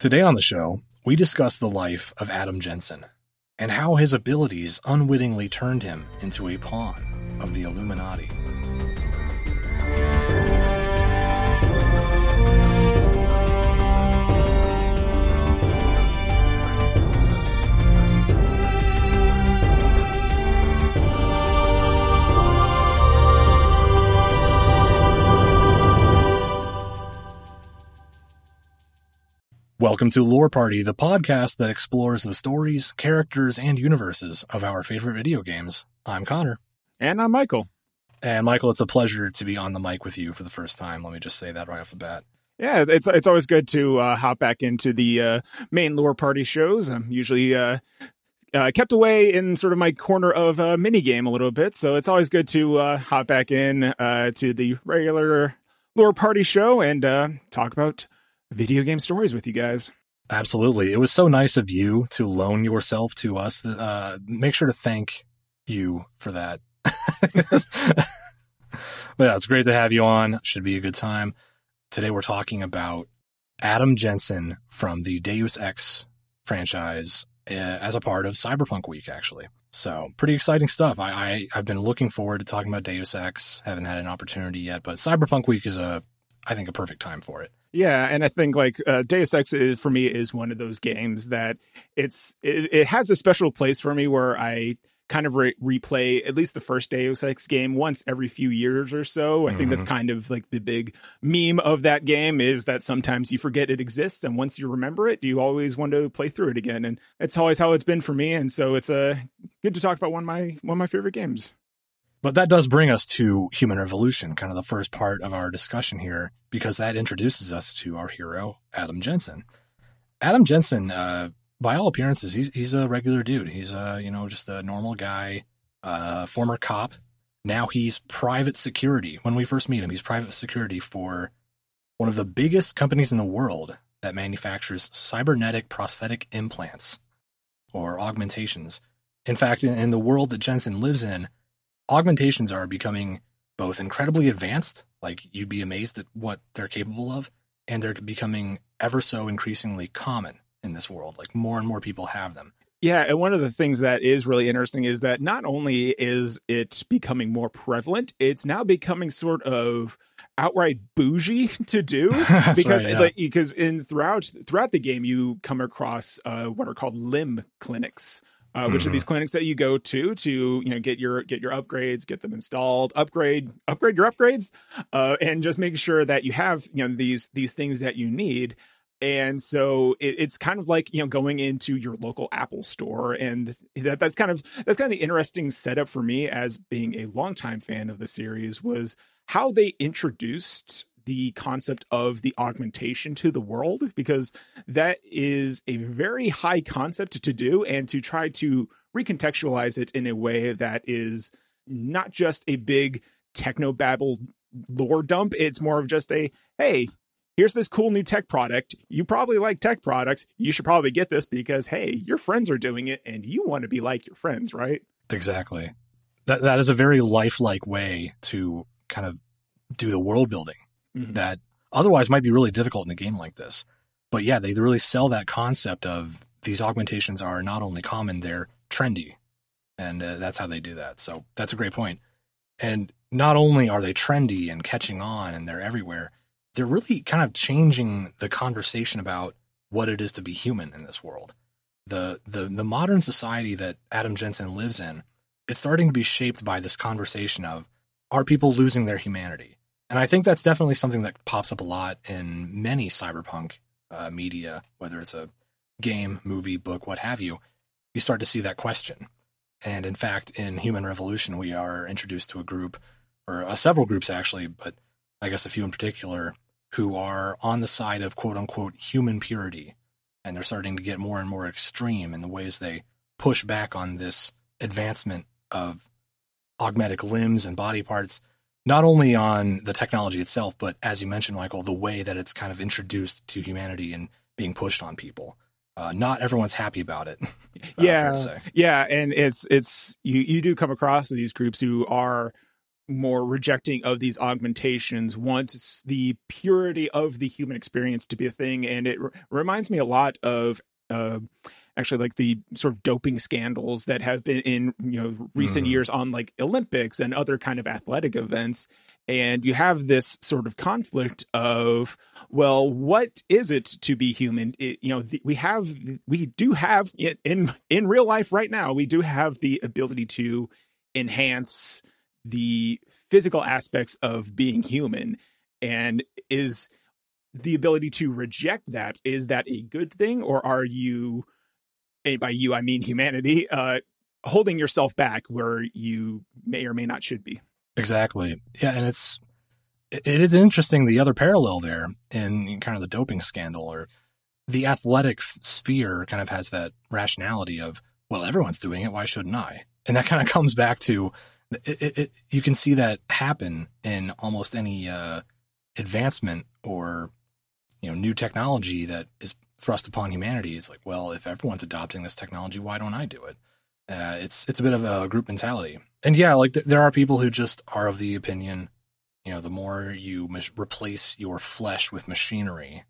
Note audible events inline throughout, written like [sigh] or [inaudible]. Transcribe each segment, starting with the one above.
Today on the show, we discuss the life of Adam Jensen and how his abilities unwittingly turned him into a pawn of the Illuminati. Welcome to Lore Party, the podcast that explores the stories, characters, and universes of our favorite video games. I'm Connor. And I'm Michael. And Michael, it's a pleasure to be on the mic with you for the first time. Let me just say that right off the bat. Yeah, it's it's always good to uh, hop back into the uh, main lore party shows. I'm usually uh, uh, kept away in sort of my corner of a mini game a little bit, so it's always good to uh, hop back in uh, to the regular lore party show and uh, talk about video game stories with you guys. Absolutely. It was so nice of you to loan yourself to us. Uh, make sure to thank you for that. [laughs] yeah, it's great to have you on. Should be a good time. Today we're talking about Adam Jensen from the Deus Ex franchise uh, as a part of Cyberpunk Week, actually. So pretty exciting stuff. I, I have been looking forward to talking about Deus Ex. Haven't had an opportunity yet, but Cyberpunk Week is a, I think, a perfect time for it. Yeah, and I think like uh, Deus Ex is, for me is one of those games that it's it, it has a special place for me where I kind of re- replay at least the first Deus Ex game once every few years or so. I mm-hmm. think that's mm-hmm. kind of like the big meme of that game is that sometimes you forget it exists, and once you remember it, you always want to play through it again. And it's always how it's been for me. And so it's a uh, good to talk about one of my one of my favorite games. But that does bring us to human revolution, kind of the first part of our discussion here, because that introduces us to our hero, Adam Jensen. Adam Jensen, uh, by all appearances, he's he's a regular dude. He's a you know just a normal guy, uh, former cop. Now he's private security. When we first meet him, he's private security for one of the biggest companies in the world that manufactures cybernetic prosthetic implants or augmentations. In fact, in, in the world that Jensen lives in, augmentations are becoming both incredibly advanced, like you'd be amazed at what they're capable of, and they're becoming ever so increasingly common in this world. Like more and more people have them. Yeah, and one of the things that is really interesting is that not only is it becoming more prevalent, it's now becoming sort of outright bougie [laughs] to do [laughs] because right, yeah. like, because in throughout throughout the game you come across uh, what are called limb clinics uh, which mm-hmm. are these clinics that you go to to you know get your get your upgrades, get them installed, upgrade upgrade your upgrades, uh, and just make sure that you have you know these these things that you need. And so it, it's kind of like you know going into your local Apple store, and that, that's kind of that's kind of the interesting setup for me as being a longtime fan of the series was how they introduced the concept of the augmentation to the world because that is a very high concept to do and to try to recontextualize it in a way that is not just a big techno babble lore dump. It's more of just a hey here's this cool new tech product. You probably like tech products. You should probably get this because hey your friends are doing it and you want to be like your friends right? Exactly. That that is a very lifelike way to kind of do the world building mm-hmm. that otherwise might be really difficult in a game like this. But yeah, they really sell that concept of these augmentations are not only common, they're trendy. And uh, that's how they do that. So that's a great point. And not only are they trendy and catching on and they're everywhere, they're really kind of changing the conversation about what it is to be human in this world. The, the, the modern society that Adam Jensen lives in, it's starting to be shaped by this conversation of are people losing their humanity? And I think that's definitely something that pops up a lot in many cyberpunk uh, media, whether it's a game, movie, book, what have you. You start to see that question. And in fact, in Human Revolution, we are introduced to a group, or uh, several groups actually, but I guess a few in particular, who are on the side of quote unquote human purity, and they're starting to get more and more extreme in the ways they push back on this advancement of augmetic limbs and body parts, not only on the technology itself, but as you mentioned, Michael, the way that it's kind of introduced to humanity and being pushed on people. Uh, not everyone's happy about it. [laughs] uh, yeah, yeah, and it's it's you you do come across these groups who are more rejecting of these augmentations want the purity of the human experience to be a thing and it r- reminds me a lot of uh, actually like the sort of doping scandals that have been in you know recent mm. years on like olympics and other kind of athletic events. And you have this sort of conflict of well what is it to be human? It, you know the, we have we do have in in real life right now we do have the ability to enhance the physical aspects of being human. And is the ability to reject that is that a good thing? Or are you by you i mean humanity uh holding yourself back where you may or may not should be. Exactly. Yeah and it's it is interesting the other parallel there in kind of the doping scandal or the athletic sphere kind of has that rationality of well everyone's doing it why shouldn't i? And that kind of [laughs] comes back to it, it, it, you can see that happen in almost any uh, advancement or you know new technology that is thrust upon humanity. It's like, well, if everyone's adopting this technology, why don't I do it? Uh, it's it's a bit of a group mentality, and yeah, like th- there are people who just are of the opinion, you know, the more you mis- replace your flesh with machinery,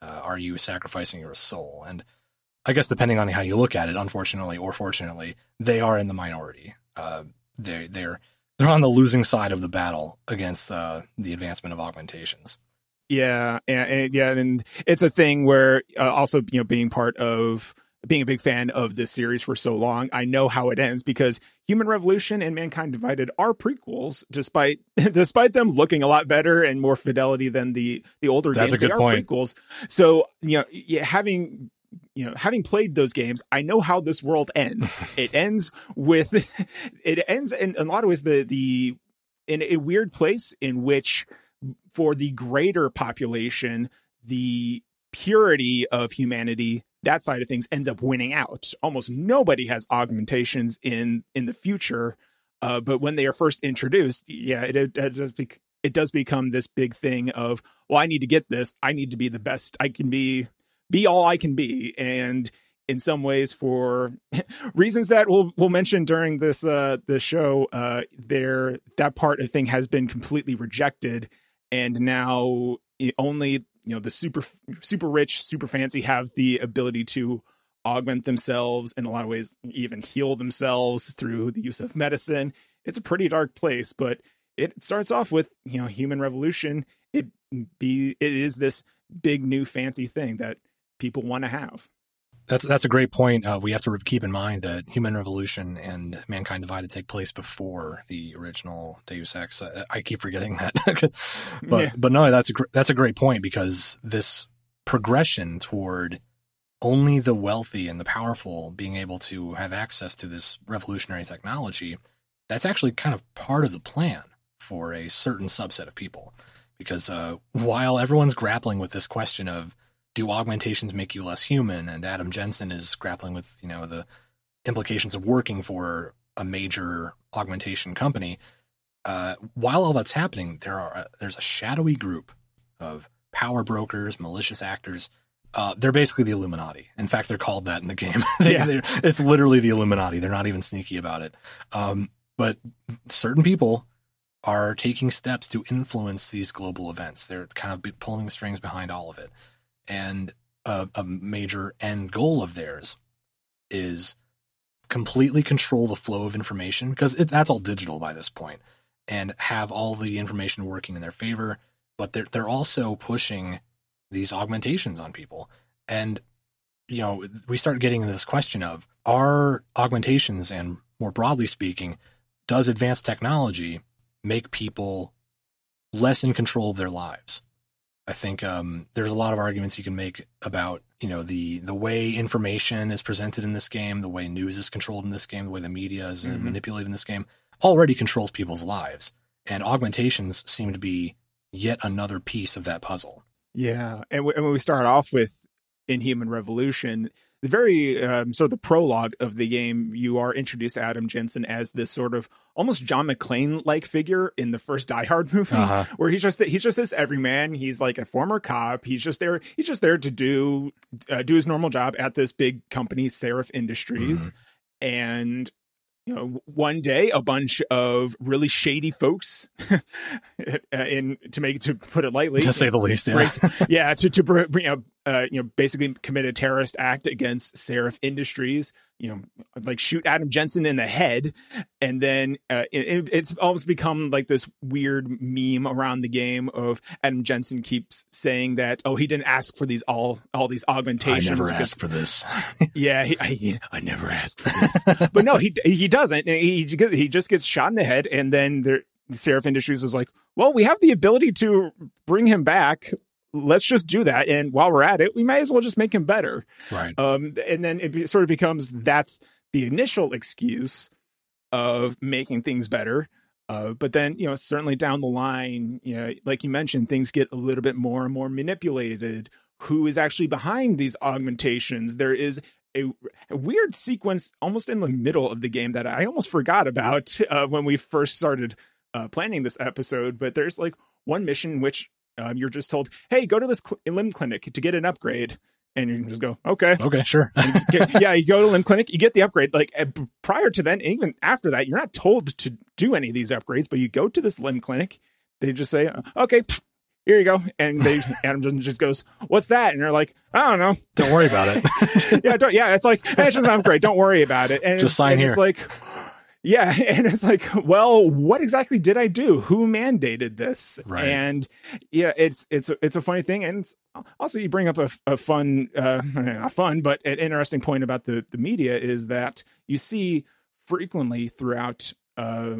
uh, are you sacrificing your soul? And I guess depending on how you look at it, unfortunately or fortunately, they are in the minority. Uh, they they're they're on the losing side of the battle against uh, the advancement of augmentations. Yeah, and, yeah, and it's a thing where uh, also you know being part of being a big fan of this series for so long, I know how it ends because Human Revolution and Mankind Divided are prequels, despite [laughs] despite them looking a lot better and more fidelity than the the older That's games. That's a good point. Prequels, so you know, yeah, having you know, having played those games, I know how this world ends. [laughs] it ends with, [laughs] it ends in, in a lot of ways the the in a weird place in which, for the greater population, the purity of humanity that side of things ends up winning out. Almost nobody has augmentations in in the future, uh, but when they are first introduced, yeah, it, it, it does it does become this big thing of well, I need to get this. I need to be the best I can be be all I can be. And in some ways, for [laughs] reasons that we'll we'll mention during this uh the show, uh, there that part of thing has been completely rejected, and now only you know the super super rich, super fancy have the ability to augment themselves in a lot of ways, even heal themselves through the use of medicine. It's a pretty dark place, but it starts off with you know human revolution. It be it is this big new fancy thing that people want to have. That's that's a great point. Uh, we have to keep in mind that Human Revolution and Mankind Divided take place before the original Deus Ex. I, I keep forgetting that, [laughs] but yeah. but no, that's a that's a great point because this progression toward only the wealthy and the powerful being able to have access to this revolutionary technology, that's actually kind of part of the plan for a certain subset of people. Because uh, while everyone's grappling with this question of do augmentations make you less human? And Adam Jensen is grappling with, you know, the implications of working for a major augmentation company. Uh, while all that's happening, there are there's a shadowy group of power brokers, malicious actors. Uh, they're basically the Illuminati. In fact, they're called that in the game. [laughs] they, yeah. it's literally the Illuminati. They're not even sneaky about it. Um, but certain people are taking steps to influence these global events. They're kind of pulling the strings behind all of it and a, a major end goal of theirs is completely control the flow of information because it, that's all digital by this point and have all the information working in their favor but they're they're also pushing these augmentations on people. And you know we start getting this question of are augmentations and more broadly speaking does advanced technology make people less in control of their lives I think um, there's a lot of arguments you can make about you know the the way information is presented in this game, the way news is controlled in this game, the way the media is mm-hmm. manipulated in this game, already controls people's lives, and augmentations seem to be yet another piece of that puzzle. Yeah, and, w- and when we start off with in Human Revolution, the very um, sort of the prologue of the game, you are introduced to Adam Jensen as this sort of almost John McClane like figure in the first [laughs] Die Hard movie, uh-huh. where he's just he's just this everyman. He's like a former cop. He's just there. He's just there to do uh, do his normal job at this big company, Sarif Industries, mm-hmm. and you know, one day a bunch of really shady folks, [laughs] in to make to put it lightly, to say the least, yeah, break, yeah, to to bring you know, uh, you know, basically commit a terrorist act against Sarif Industries. You know, like shoot Adam Jensen in the head, and then uh, it, it's almost become like this weird meme around the game of Adam Jensen keeps saying that oh he didn't ask for these all all these augmentations. I never because, asked for this. [laughs] yeah, he, I, I never asked for this, but no, he he doesn't. He he just gets shot in the head, and then there, Sarif Industries is like, well, we have the ability to bring him back let's just do that. And while we're at it, we may as well just make him better. Right. Um, and then it sort of becomes that's the initial excuse of making things better. Uh, but then, you know, certainly down the line, you know, like you mentioned, things get a little bit more and more manipulated. Who is actually behind these augmentations? There is a, a, weird sequence almost in the middle of the game that I almost forgot about uh, when we first started uh, planning this episode. But there's like one mission which um, you're just told, "Hey, go to this cl- limb clinic to get an upgrade," and you just go, "Okay, okay, sure." get, [laughs] yeah, you go to limb clinic, you get the upgrade. Like uh, prior to then, even after that, you're not told to do any of these upgrades, but you go to this limb clinic. They just say, "Okay." Pff, here you go. And they [laughs] Adam just goes, What's that? And they're like, I don't know. Don't worry about it. [laughs] yeah, don't, yeah. It's like, hey, it's just an upgrade. Don't worry about it. And just sign and here. It's like, yeah, [laughs] and it's like, well, what exactly did I do? Who mandated this? Right. And yeah, it's it's it's a funny thing, and also you bring up a, a fun, uh, [laughs] not fun, but an interesting point about the the media is that you see frequently throughout uh,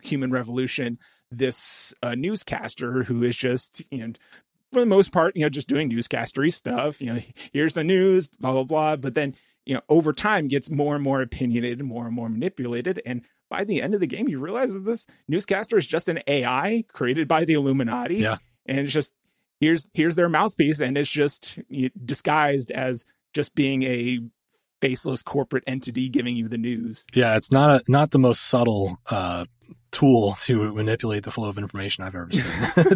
Human Revolution this uh, newscaster who is just you know for the most part, you know, just doing newscastery stuff. You know, here's the news, blah blah blah. But then you know, over time gets more and more opinionated, more and more manipulated. And by the end of the game, you realize that this newscaster is just an AI created by the Illuminati. Yeah. And it's just here's here's their mouthpiece, and it's just disguised as just being a faceless corporate entity giving you the news. Yeah, it's not a not the most subtle uh, tool to manipulate the flow of information I've ever seen.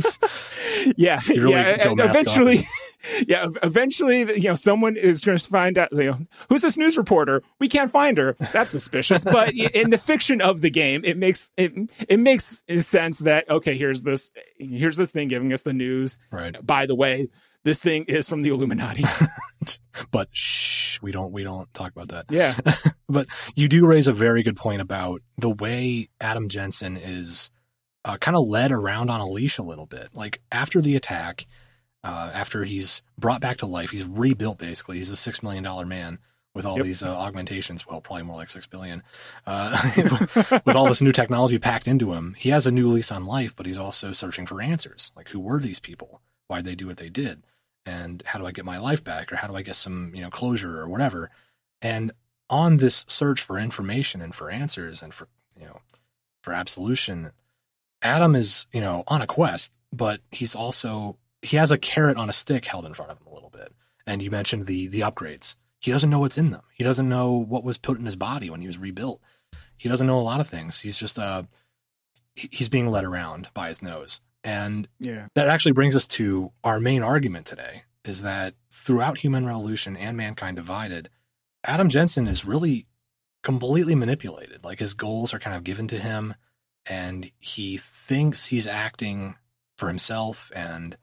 [laughs] [laughs] yeah, really yeah. eventually, [laughs] yeah, eventually, you know, someone is going to find out. You know, who's this news reporter? We can't find her. That's suspicious. [laughs] but in the fiction of the game, it makes it it makes sense that okay, here's this here's this thing giving us the news. Right. By the way, this thing is from the Illuminati. [laughs] but shh, we don't we don't talk about that. Yeah. but you do raise a very good point about the way Adam Jensen is uh, kind of led around on a leash a little bit. Like after the attack, uh, after he's brought back to life, he's rebuilt basically. He's a six million dollar man with all yep. these uh, augmentations. Well, probably more like six billion. Uh, [laughs] with all this new technology packed into him, he has a new lease on life. But he's also searching for answers. Like who were these people? Why did they do what they did? and how do I get my life back or how do I get some, you know, closure or whatever. And on this search for information and for answers and for, you know, for absolution, Adam is, you know, on a quest, but he's also he has a carrot on a stick held in front of him a little bit. And you mentioned the the upgrades. He doesn't know what's in them. He doesn't know what was put in his body when he was rebuilt. He doesn't know a lot of things. He's just uh he's being led around by his nose. And yeah. that actually brings us to our main argument today is that throughout Human Revolution and Mankind Divided, Adam Jensen is really completely manipulated. Like his goals are kind of given to him and he thinks he's acting for himself and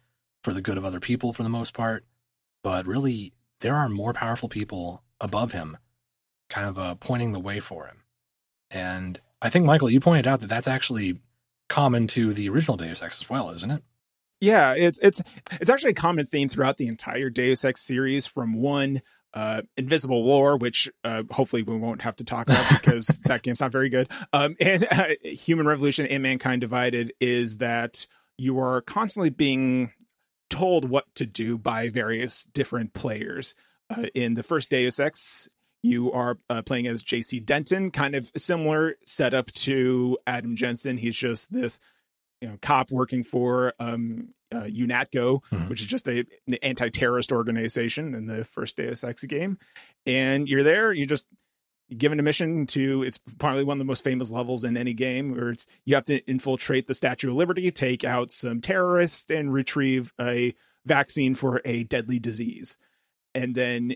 for the good of other people for the most part. But really, there are more powerful people above him kind of uh, pointing the way for him. And I think, Michael, you pointed out that that's actually common to the original Deus Ex as well, isn't it? Yeah, it's it's it's actually a common theme throughout the entire Deus Ex series from one uh, Invisible War, which uh, hopefully we won't have to talk about [laughs] because that game's not very good. Um, and uh, Human Revolution and Mankind Divided is that you are constantly being told what to do by various different players. Uh, in the first Deus Ex, you are uh, playing as JC Denton, kind of similar setup to Adam Jensen. He's just this you know cop working for um, uh, UNATCO, mm-hmm. which is just a an anti-terrorist organization in the first Deus Ex game, and you're there. You just given a mission to it's probably one of the most famous levels in any game where it's you have to infiltrate the statue of liberty take out some terrorists and retrieve a vaccine for a deadly disease. And then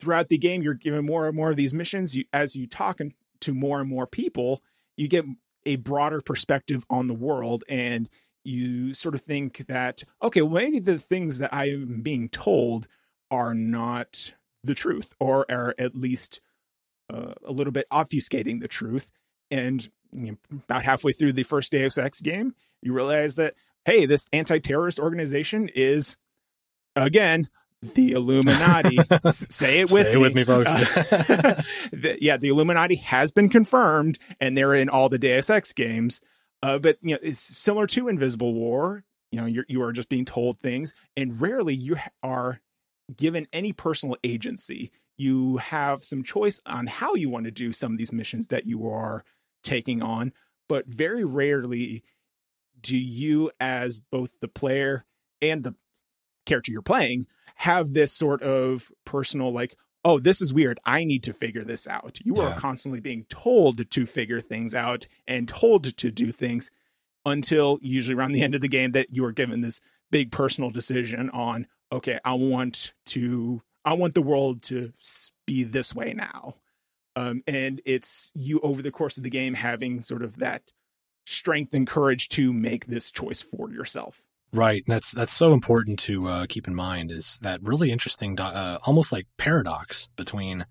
throughout the game you're given more and more of these missions. You, as you talk to more and more people you get a broader perspective on the world and you sort of think that okay well maybe the things that i am being told are not the truth or are at least uh, a little bit obfuscating the truth and you know, about halfway through the first deus ex game you realize that hey this anti-terrorist organization is again the Illuminati. [laughs] Say it with Say me. with me, folks. Uh, [laughs] the, yeah, the Illuminati has been confirmed, and they're in all the Deus Ex games. Uh, but you know, it's similar to Invisible War. You know, you're you are just being told things, and rarely you are given any personal agency. You have some choice on how you want to do some of these missions that you are taking on, but very rarely do you, as both the player and the character you're playing, have this sort of personal like oh this is weird i need to figure this out you yeah. are constantly being told to figure things out and told to do things until usually around the end of the game that you are given this big personal decision on okay i want to i want the world to be this way now um, and it's you over the course of the game having sort of that strength and courage to make this choice for yourself Right. That's that's so important to uh, keep in mind is that really interesting, uh, almost like paradox between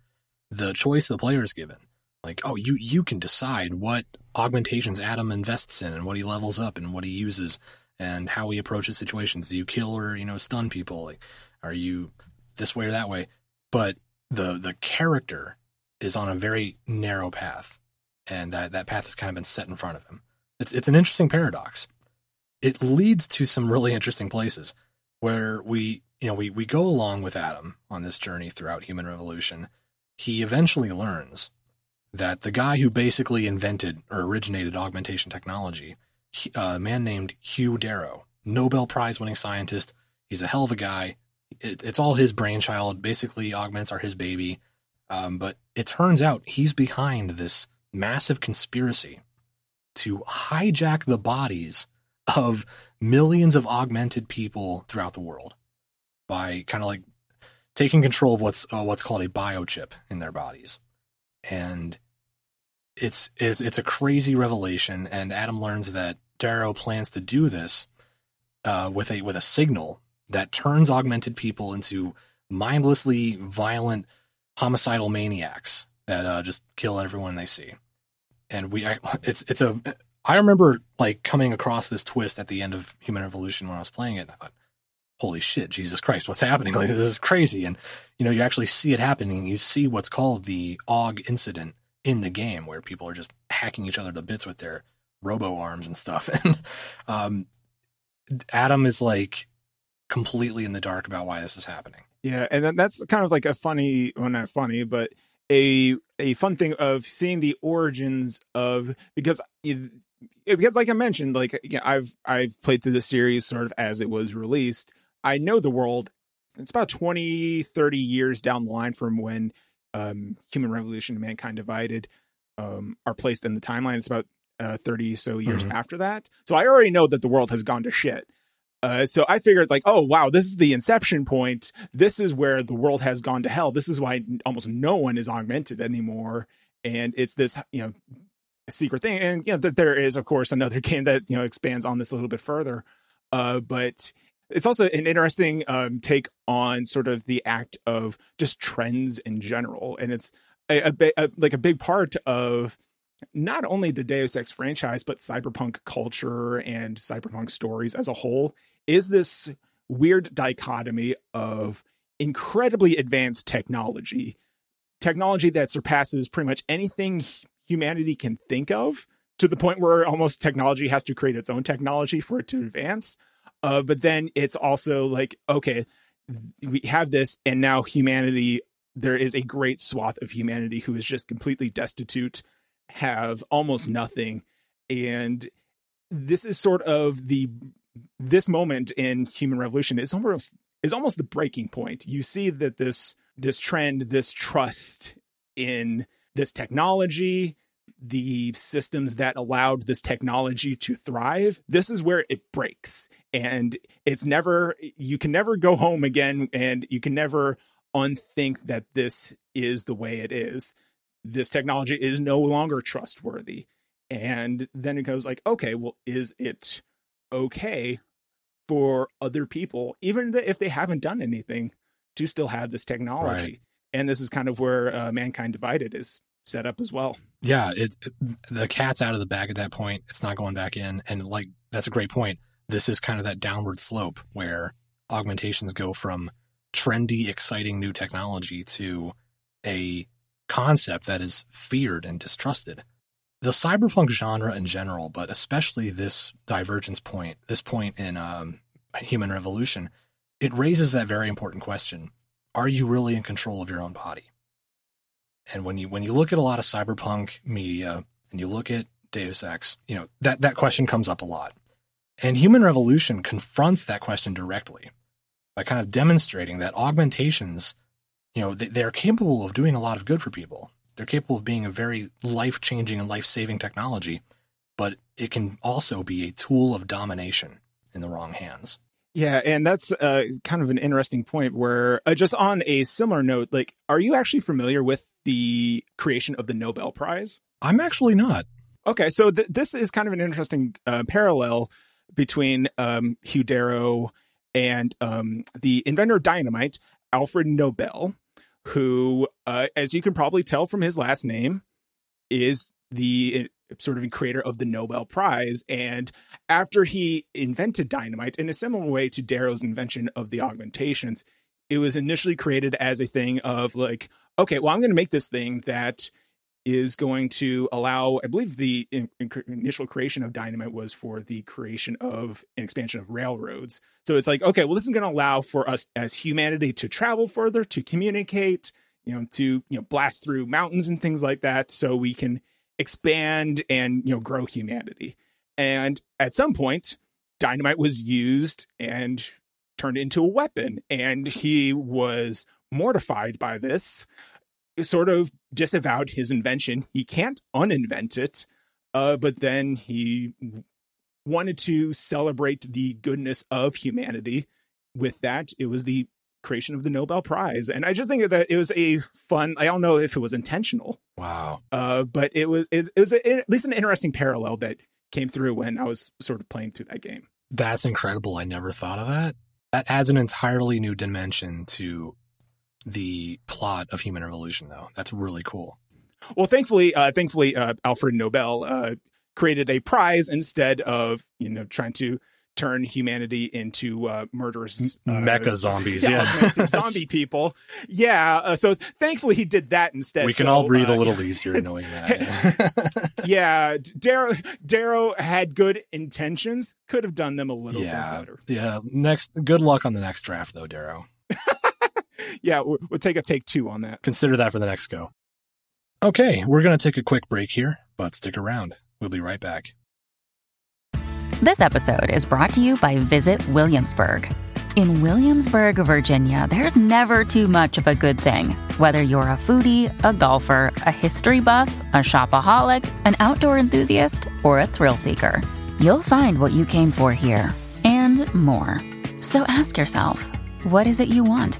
the choice the player is given. Like, oh, you you can decide what augmentations Adam invests in and what he levels up and what he uses and how he approaches situations. Do you kill or you know stun people? Like, are you this way or that way? But the the character is on a very narrow path, and that that path has kind of been set in front of him. It's it's an interesting paradox it leads to some really interesting places where we, you know, we, we go along with Adam on this journey throughout human revolution. He eventually learns that the guy who basically invented or originated augmentation technology, uh, a man named Hugh Darrow, Nobel Prize winning scientist, he's a hell of a guy. It, it's all his brainchild. Basically, augments are his baby. Um, but it turns out he's behind this massive conspiracy to hijack the bodies of millions of augmented people throughout the world by kind of like taking control of what's uh, what's called a biochip in their bodies, and it's it's it's a crazy revelation. And Adam learns that Darrow plans to do this uh, with a with a signal that turns augmented people into mindlessly violent homicidal maniacs that uh, just kill everyone they see. And we, I, it's it's a I remember like coming across this twist at the end of Human Evolution when I was playing it, and I thought, "Holy shit, Jesus Christ, what's happening? [laughs] Like this is crazy!" And you know, you actually see it happening. You see what's called the Aug incident in the game, where people are just hacking each other to bits with their robo arms and stuff. [laughs] And um, Adam is like completely in the dark about why this is happening. Yeah, and then that's kind of like a funny, well, not funny, but a a fun thing of seeing the origins of because because like I mentioned, like you know, I've I've played through the series sort of as it was released. I know the world. It's about 20, 30 years down the line from when um, Human Revolution and Mankind Divided um, are placed in the timeline. It's about uh, 30 so years mm-hmm. after that. So I already know that the world has gone to shit. Uh, so I figured like, oh wow, this is the inception point. This is where the world has gone to hell. This is why almost no one is augmented anymore. And it's this, you know, secret thing. And you know, th- there is of course another [laughs] game that you know expands on this a little bit further. Uh, but it's also an interesting um, take on sort of the act of just trends in general, and it's a, a, a, like a big part of not only the Deus Ex franchise, but cyberpunk culture and cyberpunk stories as a whole. Is this weird dichotomy of incredibly advanced technology, technology that surpasses pretty much anything humanity can think of to the point where almost technology has to create its own technology for it to advance. Uh, but then it's also like, okay, we have this, and now humanity, there is a great swath of humanity who is just completely destitute, have almost nothing. And this is sort of the this moment in human revolution is almost is almost the breaking point. You see that this this trend, this trust in this technology, the systems that allowed this technology to thrive, this is where it breaks. And it's never, you can never go home again and you can never unthink that this is the way it is. This technology is no longer trustworthy. And then it goes like, okay, well, is it okay for other people, even if they haven't done anything, to still have this technology? Right. And this is kind of where uh, Mankind Divided is set up as well. Yeah, it, it, the cat's out of the bag at that point. It's not going back in, and like that's a great point. This is kind of that downward slope where augmentations go from trendy, exciting new technology to a concept that is feared and distrusted. The cyberpunk genre in general, but especially this divergence point, this point in um, human revolution, it raises that very important question: Are you really in control of your own body? And when you when you look at a lot of cyberpunk media and you look at Deus Ex, you know that that question comes up a lot. And Human Revolution confronts that question directly by kind of demonstrating that augmentations, you know, they, they're capable of doing a lot of good for people. They're capable of being a very life changing and life saving technology, but it can also be a tool of domination in the wrong hands. Yeah, and that's uh, kind of an interesting point where, uh, just on a similar note, like, are you actually familiar with the creation of the Nobel Prize? I'm actually not. Okay, so th- this is kind of an interesting uh, parallel between um, Hugh Darrow and um, the inventor of dynamite, Alfred Nobel, who, uh, as you can probably tell from his last name, is the sort of creator of the Nobel Prize. And after he invented dynamite in a similar way to Darrow's invention of the augmentations, it was initially created as a thing of like, okay, well, I'm going to make this thing that is going to allow, I believe the in, in, initial creation of dynamite was for the creation of an expansion of railroads. So it's like, okay, well, this is going to allow for us as humanity to travel further, to communicate, you know, to, you know, blast through mountains and things like that. So we can expand and you know grow humanity. And at some point, dynamite was used and turned into a weapon, and he was mortified by this. Sort of disavowed his invention. He can't uninvent it, uh, but then he wanted to celebrate the goodness of humanity. With that, it was the creation of the Nobel Prize. And I just think that it was a fun, I don't know if it was intentional. Wow. Uh, but it was, it, it was a, at least an interesting parallel that came through when I was sort of playing through that game. That's incredible. I never thought of that. That adds an entirely new dimension to the plot of Human Revolution, though. That's really cool. Well, thankfully, uh, thankfully, uh, Alfred Nobel uh, created a prize instead of you know trying to turn humanity into uh, murderous uh, mecha zombies. Yeah, yeah. [laughs] [laughs] zombie people. Yeah. Uh, so thankfully he did that instead. We can so, all breathe a uh, little easier knowing [laughs] that. yeah, Darrow Darrow had good intentions. Could have done them a little yeah. bit better. Yeah. Next, good luck on the next draft, though, Darrow. Yeah, we'll, we'll take a take two on that. Consider that for the next go. Okay, we're going to take a quick break here, but stick around. We'll be right back. This episode is brought to you by Visit Williamsburg. In Williamsburg, Virginia, there's never too much of a good thing. Whether you're a foodie, a golfer, a history buff, a shopaholic, an outdoor enthusiast, or a thrill seeker, you'll find what you came for here and more. So ask yourself, what is it you want?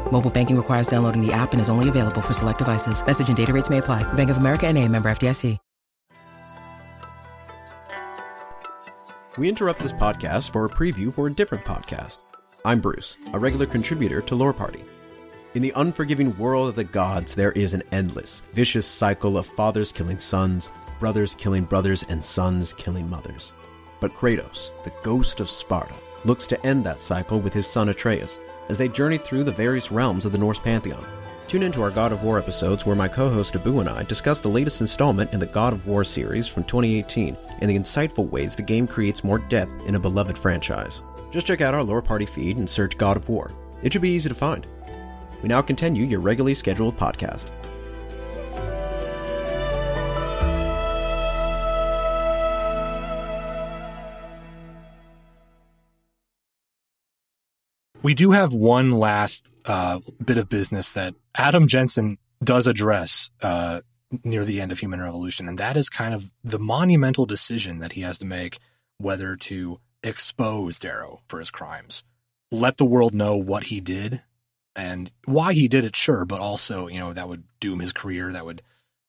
Mobile banking requires downloading the app and is only available for select devices. Message and data rates may apply. Bank of America and a member FDIC. We interrupt this podcast for a preview for a different podcast. I'm Bruce, a regular contributor to Lore Party. In the unforgiving world of the gods, there is an endless, vicious cycle of fathers killing sons, brothers killing brothers, and sons killing mothers. But Kratos, the ghost of Sparta, looks to end that cycle with his son Atreus as they journey through the various realms of the Norse pantheon. Tune into our God of War episodes where my co host Abu and I discuss the latest installment in the God of War series from 2018 and the insightful ways the game creates more depth in a beloved franchise. Just check out our Lore Party feed and search God of War. It should be easy to find. We now continue your regularly scheduled podcast. We do have one last uh, bit of business that Adam Jensen does address uh, near the end of Human Revolution, and that is kind of the monumental decision that he has to make whether to expose Darrow for his crimes, let the world know what he did and why he did it, sure, but also, you know, that would doom his career, that would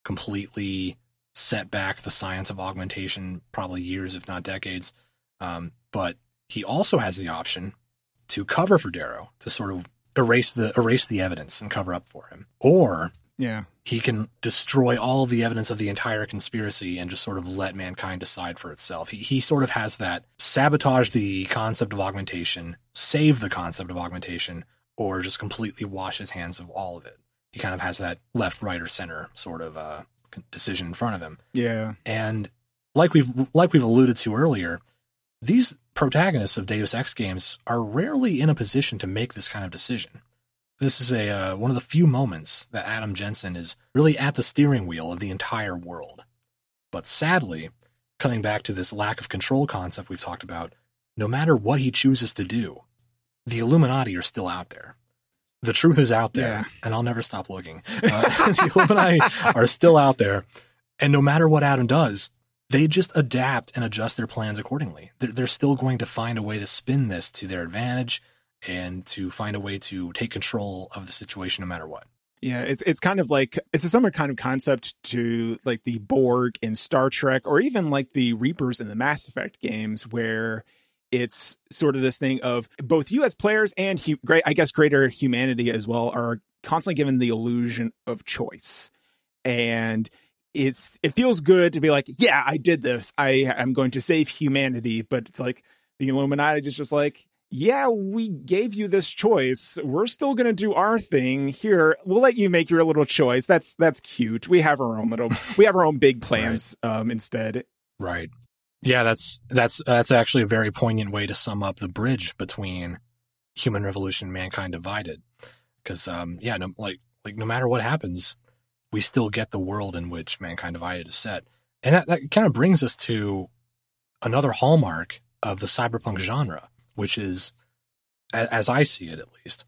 completely set back the science of augmentation, probably years, if not decades. Um, but he also has the option to cover for Darrow to sort of erase the erase the evidence and cover up for him, or yeah, he can destroy all of the evidence of the entire conspiracy and just sort of let mankind decide for itself. He he sort of has that sabotage the concept of augmentation, save the concept of augmentation, or just completely wash his hands of all of it. He kind of has that left, right, or center sort of uh, decision in front of him. Yeah, and like we've like we've alluded to earlier, these protagonists of Deus Ex games are rarely in a position to make this kind of decision. This is a uh, one of the few moments that Adam Jensen is really at the steering wheel of the entire world. But sadly, coming back to this lack of control concept we've talked about, no matter what he chooses to do, the Illuminati are still out there. The truth is out there, yeah. and I'll never stop looking. Uh, [laughs] the Illuminati are still out there, and no matter what Adam does, they just adapt and adjust their plans accordingly. They're, they're still going to find a way to spin this to their advantage and to find a way to take control of the situation no matter what. Yeah, it's it's kind of like it's a similar kind of concept to like the Borg in Star Trek, or even like the Reapers in the Mass Effect games, where it's sort of this thing of both you as players and hu- great, I guess, greater humanity as well are constantly given the illusion of choice, and it's it feels good to be like, yeah, I did this. I am going to save humanity, but it's like the Illuminati is just like, yeah, we gave you this choice. We're still going to do our thing here. We'll let you make your little choice. That's that's cute. We have our own little [laughs] we have our own big plans right. um instead. Right. Yeah, that's that's that's actually a very poignant way to sum up the bridge between human revolution and mankind divided. Cuz um yeah, no, like like no matter what happens, we still get the world in which Mankind Divided is set. And that, that kind of brings us to another hallmark of the cyberpunk genre, which is, as I see it at least,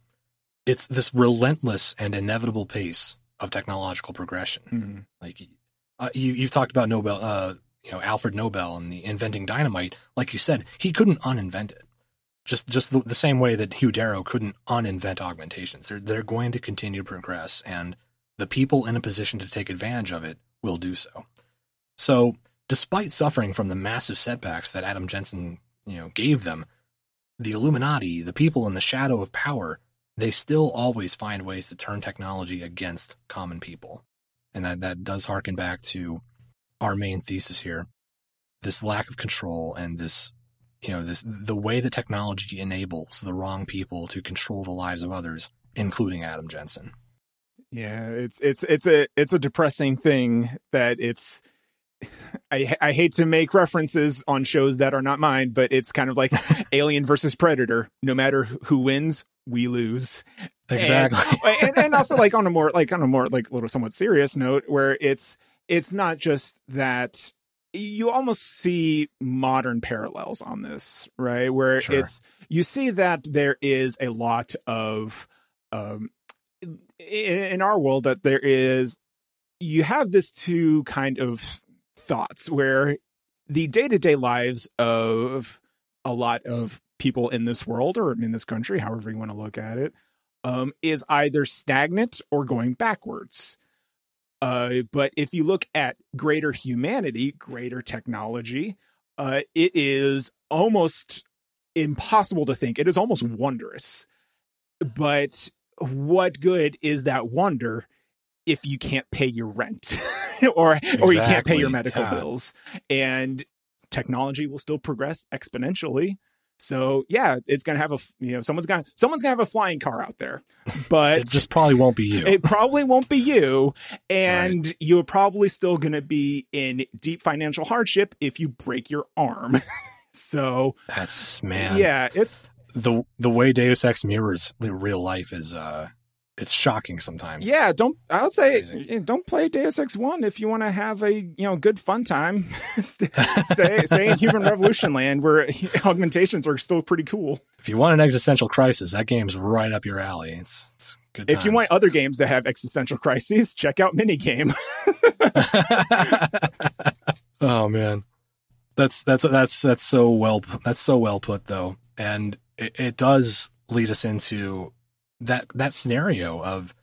it's this relentless and inevitable pace of technological progression. Mm-hmm. Like uh, you, you've talked about Nobel, uh, you know, Alfred Nobel and the inventing dynamite. Like you said, he couldn't uninvent it. Just, just the, the same way that Hugh Darrow couldn't uninvent augmentations. They're, they're going to continue to progress, and the people in a position to take advantage of it will do so. So, despite suffering from the massive setbacks that Adam Jensen, you know, gave them, the Illuminati, the people in the shadow of power, they still always find ways to turn technology against common people. And that, that does harken back to our main thesis here. This lack of control and this, you know, this, the way that technology enables the wrong people to control the lives of others, including Adam Jensen. Yeah, it's it's it's a it's a depressing thing that it's [sighs] I I hate to make references on shows that are not mine, but it's kind of like [laughs] Alien versus Predator. No matter who wins, we lose. Exactly. [laughs] And, and, and also like on a more like on a more like little somewhat serious note where it's it's not just that you almost see modern parallels on this, right? Where sure. it's you see that there is a lot of um, in our world that there is you have this two kind of thoughts where the day-to-day lives of a lot of people in this world or in this country however you want to look at it um, is either stagnant or going backwards. Uh, but if you look at greater humanity greater technology uh, it is almost impossible to think. It is almost wondrous. But what good is that wonder if you can't pay your rent [laughs] or exactly. or you can't pay your medical yeah. bills and technology will still progress exponentially. So yeah, it's gonna have a you know someone's gonna someone's gonna have a flying car out there, [laughs] but it just probably won't be you. It probably won't be you, and right. you're probably still gonna be in deep financial hardship if you break your arm. [laughs] so that's man, yeah, it's the the way Deus Ex mirrors real life is uh it's shocking sometimes. Yeah, don't I would say don't play Deus Ex One if you want to have a you know good fun time. [laughs] [laughs] stay, stay in Human Revolution land where [laughs] augmentations are still pretty cool. If you want an existential crisis, that game's right up your alley. It's, it's good. Times. If you want other games that have existential crises, check out Minigame. oh man, that's that's that's that's so well that's so well put though, and it, it does lead us into that that scenario of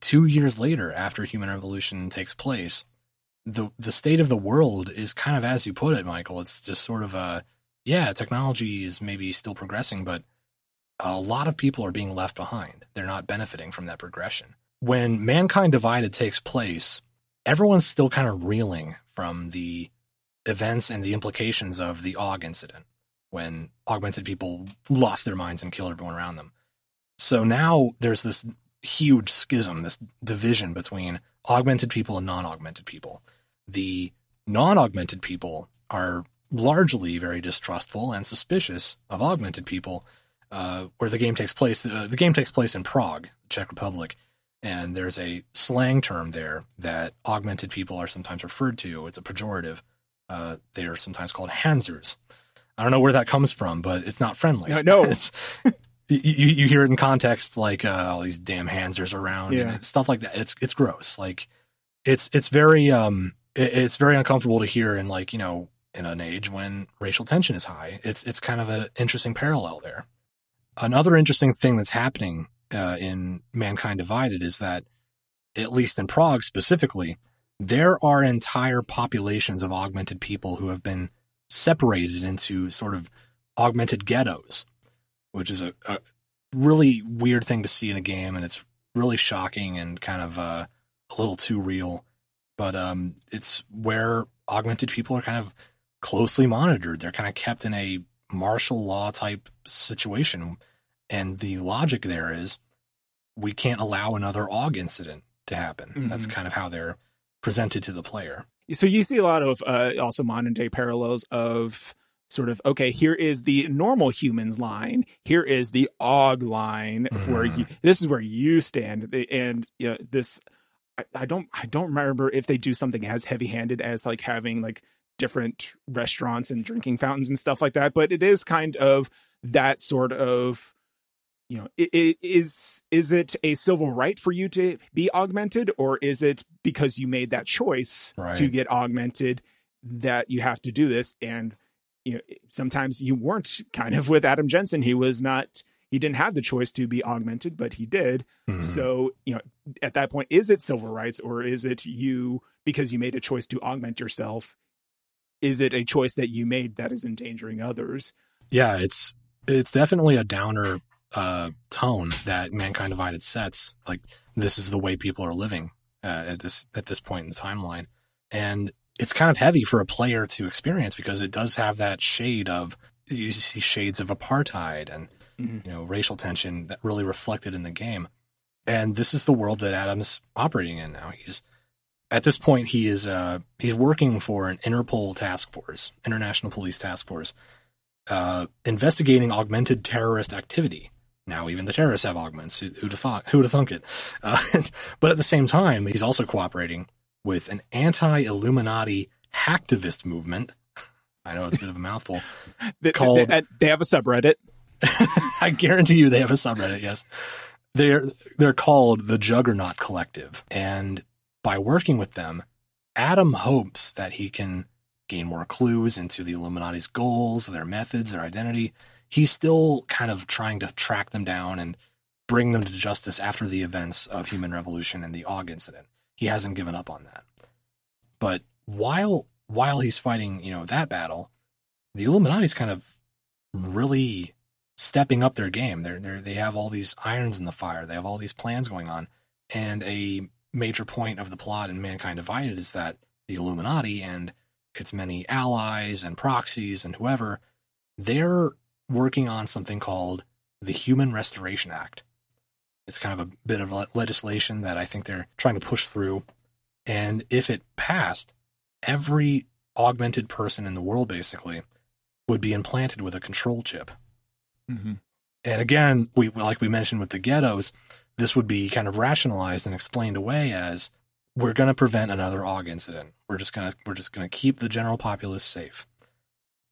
two years later after human revolution takes place the the state of the world is kind of as you put it michael. It's just sort of a yeah technology is maybe still progressing but a lot of people are being left behind. They're not benefiting from that progression. When mankind divided takes place everyone's still kind of reeling from the events and the implications of the aug incident when augmented people lost their minds and killed everyone around them so now there's this huge schism, this division between augmented people and non augmented people. The non augmented people are largely very distrustful and suspicious of augmented people. Uh, where the game takes place, uh, the game takes place in Prague, Czech Republic, and there's a slang term there that augmented people are sometimes referred to. It's a pejorative. Uh, they are sometimes called Hanzers. I don't know where that comes from, but it's not friendly. No, no. [laughs] it's you, you hear it in context like uh, all these damn Hanzers around yeah. and stuff like that. It's it's gross. Like it's it's very um it, it's very uncomfortable to hear in like you know in an age when racial tension is high. It's it's kind of an interesting parallel there. Another interesting thing that's happening uh, in Mankind Divided is that at least in Prague specifically, there are entire populations of augmented people who have been separated into sort of augmented ghettos which is a, a really weird thing to see in a game, and it's really shocking and kind of uh, a little too real. But um, it's where augmented people are kind of closely monitored. They're kind of kept in a martial law type situation. And the logic there is we can't allow another AUG incident to happen. Mm-hmm. That's kind of how they're presented to the player. So you see a lot of uh, also modern day parallels of sort of okay here is the normal humans line here is the aug line mm-hmm. where you, this is where you stand and you know, this I, I, don't i don't remember if they do something as heavy handed as like having like different restaurants and drinking fountains and stuff like that but it is kind of that sort of you know is is it a civil right for you to be augmented or is it because you made that choice right. to get augmented that you have to do this and you know, sometimes you weren't kind of with Adam Jensen. He was not, he didn't have the choice to be augmented, but he did. Mm-hmm. So, you know, at that point, is it civil rights or is it you because you made a choice to augment yourself? Is it a choice that you made that is endangering others? Yeah, it's it's definitely a downer uh, tone that mankind divided sets. Like this is the way people are living uh, at this at this point in the timeline, and it's kind of heavy for a player to experience because it does have that shade of you see shades of apartheid and mm-hmm. you know racial tension that really reflected in the game. And this is the world that Adam's operating in now. He's at this point he is uh, he's working for an Interpol task force, International Police Task Force, uh, investigating augmented terrorist activity. Now even the terrorists have augments. Who, who'd have thought? Who'd have thunk it? Uh, [laughs] but at the same time, he's also cooperating with an anti-Illuminati hacktivist movement. I know it's a bit of a mouthful. [laughs] they, called, they, they have a subreddit. [laughs] I guarantee you they have a subreddit. Yes, they're they're called the Juggernaut Collective, and by working with them, Adam hopes that he can gain more clues into the Illuminati's goals, their methods, their identity. He's still kind of trying to track them down and bring them to justice after the events of Human Revolution and the AUG incident he hasn't given up on that. But while while he's fighting, you know, that battle, the Illuminati's kind of really stepping up their game. They're they they have all these irons in the fire. They have all these plans going on, and a major point of the plot in Mankind Divided is that the Illuminati and its many allies and proxies and whoever, they're working on something called the Human Restoration Act. It's kind of a bit of legislation that I think they're trying to push through. And if it passed, every augmented person in the world basically would be implanted with a control chip. Mm-hmm. And again, we like we mentioned with the ghettos, this would be kind of rationalized and explained away as we're going to prevent another AUG incident. We're just going to we're just going to keep the general populace safe.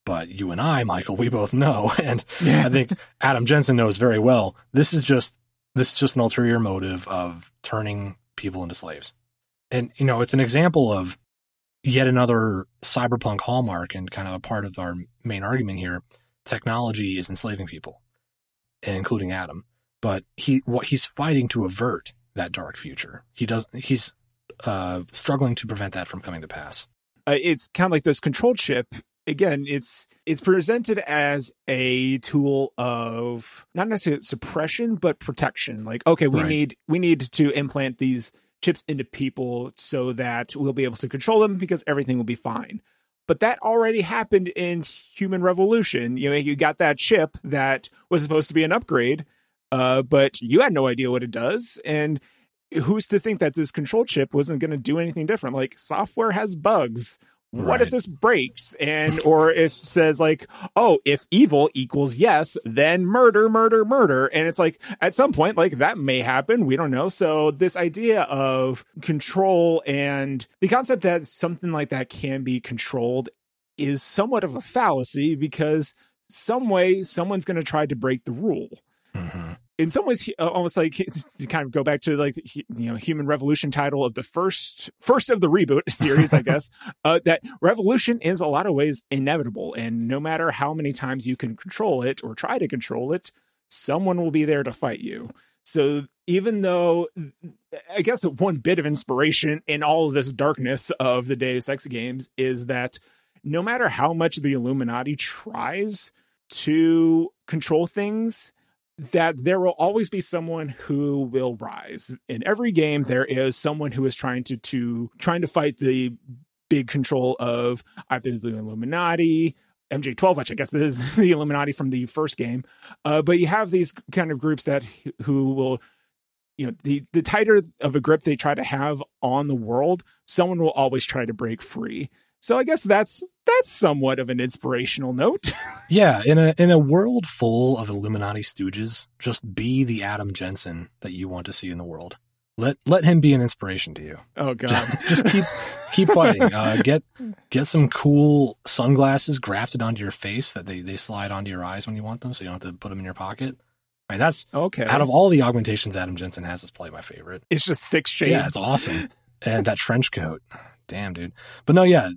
But you and I, Michael, we both know, [laughs] and yeah. I think Adam Jensen knows very well. This is just this is just an ulterior motive of turning people into slaves. And you know, it's an example of yet another cyberpunk hallmark and kind of a part of our main argument here. Technology is enslaving people, including Adam. But he what he's fighting to avert that dark future. He does he's uh, struggling to prevent that from coming to pass. Uh, it's kind of like this control chip. Again, it's it's presented as a tool of not necessarily suppression but protection. Like, okay, we right. need we need to implant these chips into people so that we'll be able to control them because everything will be fine. But that already happened in Human Revolution. You know, you got that chip that was supposed to be an upgrade, uh, but you had no idea what it does. And who's to think that this control chip wasn't going to do anything different? Like software has bugs. Right. What if this breaks and or if says like, oh, if evil equals yes, then murder, murder, murder. And it's like at some point, like that may happen. We don't know. So this idea of control and the concept that something like that can be controlled is somewhat of a fallacy because some way someone's going to try to break the rule. Mm-hmm in some ways uh, almost like [laughs] to kind of go back to like you know human revolution title of the first first of the reboot [laughs] series i guess [laughs] uh, that revolution is a lot of ways inevitable and no matter how many times you can control it or try to control it someone will be there to fight you. So even though i guess one bit of inspiration in all of this darkness of the deus ex games is that no matter how much the illuminati tries to control things that there will always be someone who will rise. In every game, there is someone who is trying to to trying to fight the big control of either the Illuminati, MJ12, which I guess is [laughs] the Illuminati from the first game. Uh, but you have these kind of groups that who will, you know, the the tighter of a grip they try to have on the world, someone will always try to break free. So I guess that's that's somewhat of an inspirational note. [laughs] yeah, in a in a world full of Illuminati stooges, just be the Adam Jensen that you want to see in the world. Let let him be an inspiration to you. Oh god. just keep keep fighting. [laughs] Uh, get get some cool sunglasses grafted onto your face that they, they slide onto your eyes when you want them, so you don't have to put them in your pocket. Right, that's okay. Out of all the augmentations Adam Jensen has, it's probably my favorite. It's just six shades. Yeah, it's awesome. [laughs] and that trench coat damn, dude. But no, yeah,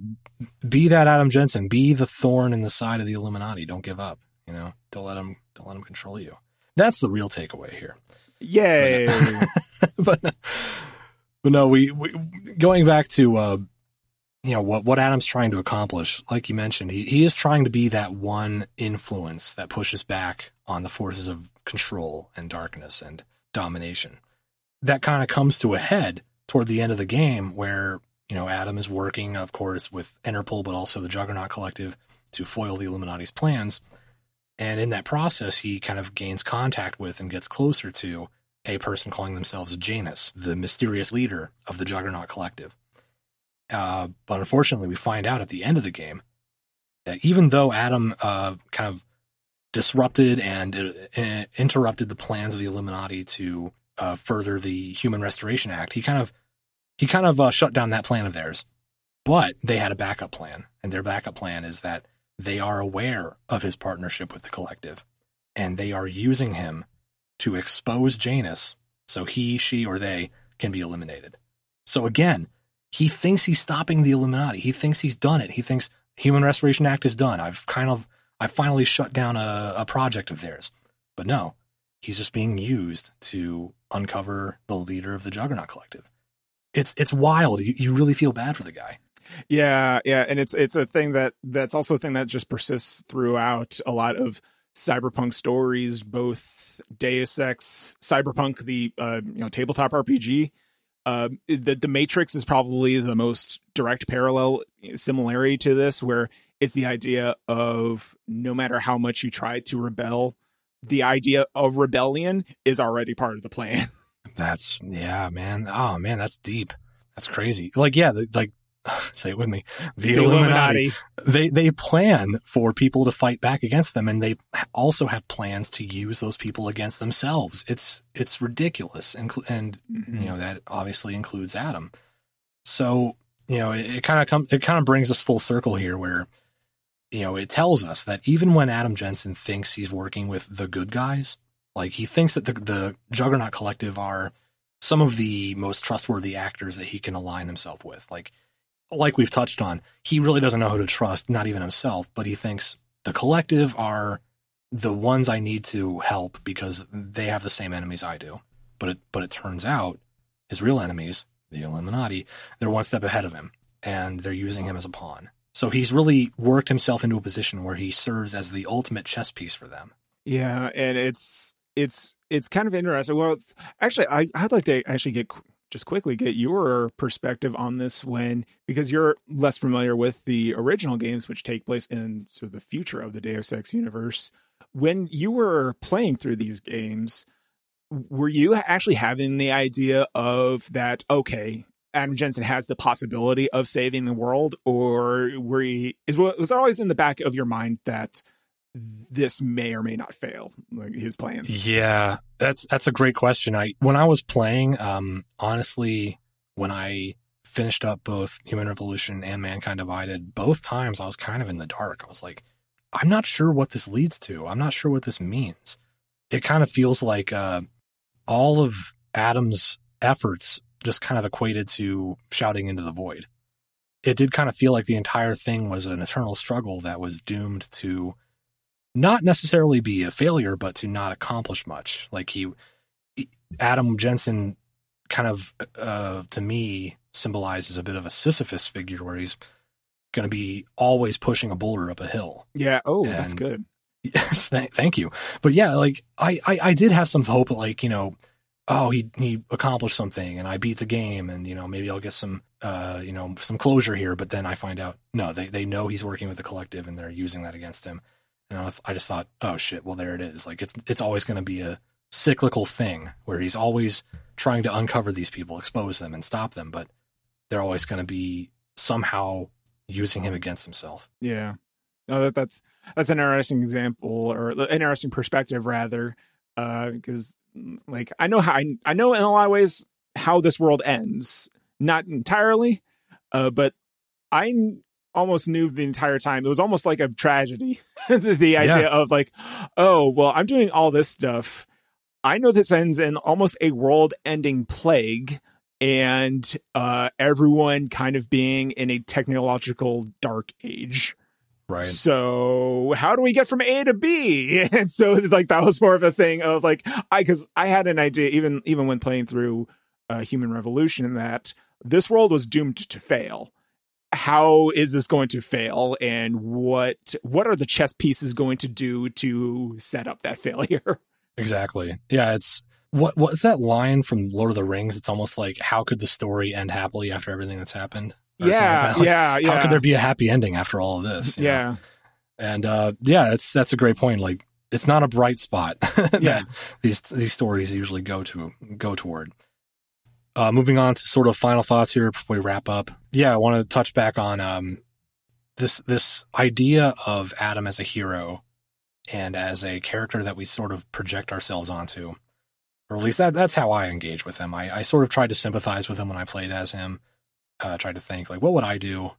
be that Adam Jensen. Be the thorn in the side of the Illuminati. Don't give up. You know, don't let them don't let them control you. That's the real takeaway here. Yay! But, [laughs] but, but no, we, we going back to uh, you know what what Adam's trying to accomplish. Like you mentioned, he he is trying to be that one influence that pushes back on the forces of control and darkness and domination. That kind of comes to a head toward the end of the game where you know, Adam is working, of course, with Interpol, but also the Juggernaut Collective to foil the Illuminati's plans. And in that process, he kind of gains contact with and gets closer to a person calling themselves Janus, the mysterious leader of the Juggernaut Collective. Uh, but unfortunately, we find out at the end of the game that even though Adam uh, kind of disrupted and uh, interrupted the plans of the Illuminati to uh, further the Human Restoration Act, he kind of he kind of uh, shut down that plan of theirs. But they had a backup plan, and their backup plan is that they are aware of his partnership with the collective, and they are using him to expose Janus so he, she, or they can be eliminated. So again, he thinks he's stopping the Illuminati. He thinks he's done it. He thinks Human Restoration Act is done. I've kind of, I finally shut down a, a project of theirs. But no, he's just being used to uncover the leader of the Juggernaut Collective it's it's wild. You, you really feel bad for the guy. Yeah, yeah, and it's it's a thing that that's also a thing that just persists throughout a lot of cyberpunk stories, both Deus Ex, Cyberpunk, the uh, you know tabletop RPG. Uh, the the Matrix is probably the most direct parallel similarity to this where it's the idea of no matter how much you try to rebel, the idea of rebellion is already part of the plan. [laughs] That's yeah, man. Oh man, that's deep. That's crazy. Like yeah, like [sighs] say it with me. The, the Illuminati, Illuminati, They they plan for people to fight back against them, and they also have plans to use those people against themselves. It's it's ridiculous, and and mm-hmm. you know that obviously includes Adam. So you know it kind of come it kind of brings us full circle here, where you know it tells us that even when Adam Jensen thinks he's working with the good guys, like he thinks that the the Juggernaut Collective are some of the most trustworthy actors that he can align himself with, like like we've touched on, he really doesn't know who to trust, not even himself, but he thinks the collective are the ones I need to help because they have the same enemies I do. But it, but it turns out his real enemies, the Illuminati, they're one step ahead of him and they're using him as a pawn. So he's really worked himself into a position where he serves as the ultimate chess piece for them. Yeah, and it's it's it's kind of interesting. Well, it's actually I I'd like to actually get just quickly get your perspective on this when because you're less familiar with the original games which take place in sort of the future of the Deus Ex universe. When you were playing through these games, were you actually having the idea of that okay, Adam Jensen has the possibility of saving the world or were you, is was that always in the back of your mind that this may or may not fail like his plans. Yeah that's that's a great question. I when i was playing um honestly when i finished up both human revolution and mankind divided both times i was kind of in the dark. I was like i'm not sure what this leads to. I'm not sure what this means. It kind of feels like uh all of adam's efforts just kind of equated to shouting into the void. It did kind of feel like the entire thing was an eternal struggle that was doomed to not necessarily be a failure, but to not accomplish much. Like he, Adam Jensen kind of, uh, to me, symbolizes a bit of a Sisyphus figure where he's going to be always pushing a boulder up a hill. Yeah. Oh, and, that's good. [laughs] Yes. thank you. But yeah, like I, I, I did have some hope, like, you know, oh, he, he accomplished something and I beat the game and, you know, maybe I'll get some, uh, you know, some closure here. But then I find out, no, they, they know he's working with the collective and they're using that against him. And I just thought, oh shit, well there it is. Like it's it's always going to be a cyclical thing where he's always trying to uncover these people, expose them, and stop them, but they're always going to be somehow using him against himself. Yeah, no, that, that's that's an interesting example or interesting perspective rather, because uh, like I know how I, I know in a lot of ways how this world ends, not entirely, uh, but I almost knew the entire time. It was almost like a tragedy. [laughs] the, the idea yeah. of like, oh, well, I'm doing all this stuff. I know this ends in almost a world ending plague and uh, everyone kind of being in a technological dark age. Right. So how do we get from A to B? [laughs] And so like that was more of a thing of like I because I had an idea even even when playing through uh, Human Revolution that this world was doomed to fail how is this going to fail and what what are the chess pieces going to do to set up that failure? [laughs] Exactly. Yeah it's what what's that line from lord of the rings? It's almost like how could the story end happily after everything that's happened? Yeah, like [laughs] like, yeah how yeah. could there be a happy ending after all of this yeah know? and uh yeah that's that's a great point. Like it's not a bright spot [laughs] that yeah. these these stories usually go to go toward uh, moving on to sort of final thoughts here before we wrap up. Yeah, I want to touch back on um, this this idea of Adam as a hero and as a character that we sort of project ourselves onto, or at least that that's how I engage with him. I, I sort of tried to sympathize with him when I played as him. Uh, tried to think like, what would I do,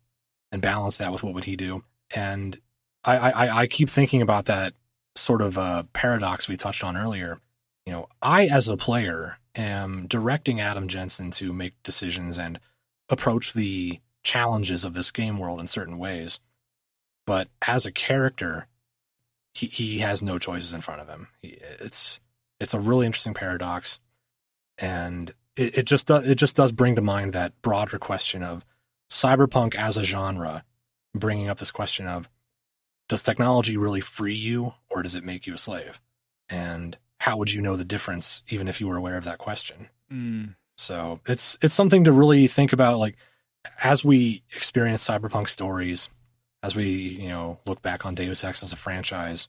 and balance that with what would he do. And I I, I keep thinking about that sort of uh, paradox we touched on earlier. You know, I as a player am directing Adam Jensen to make decisions and approach the challenges of this game world in certain ways. But as a character, he, he has no choices in front of him. He, it's it's a really interesting paradox, and it, it just does, it just does bring to mind that broader question of cyberpunk as a genre, bringing up this question of does technology really free you or does it make you a slave? And how would you know the difference even if you were aware of that question? Mm. So it's it's something to really think about. Like as we experience cyberpunk stories, as we, you know, look back on Deus Ex as a franchise,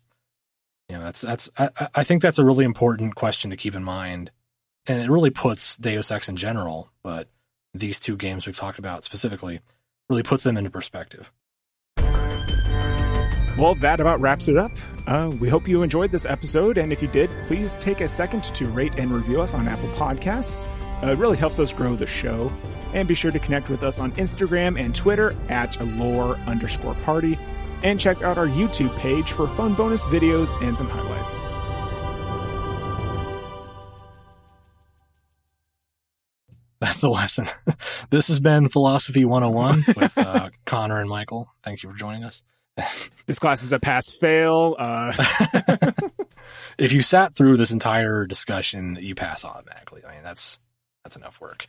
you know, that's, that's, I, I think that's a really important question to keep in mind. And it really puts Deus Ex in general, but these two games we've talked about specifically really puts them into perspective. Well, that about wraps it up. Uh, we hope you enjoyed this episode, and if you did, please take a second to rate and review us on Apple Podcasts. Uh, it really helps us grow the show. And be sure to connect with us on Instagram and Twitter at lore underscore party. And check out our YouTube page for fun bonus videos and some highlights. That's the lesson. [laughs] this has been Philosophy 101 [laughs] with uh, Connor and Michael. Thank you for joining us. [laughs] this class is a pass fail. Uh... [laughs] if you sat through this entire discussion, you pass automatically. I mean, that's that's enough work.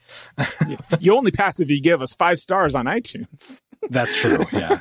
[laughs] you only pass if you give us five stars on iTunes. That's true. Yeah.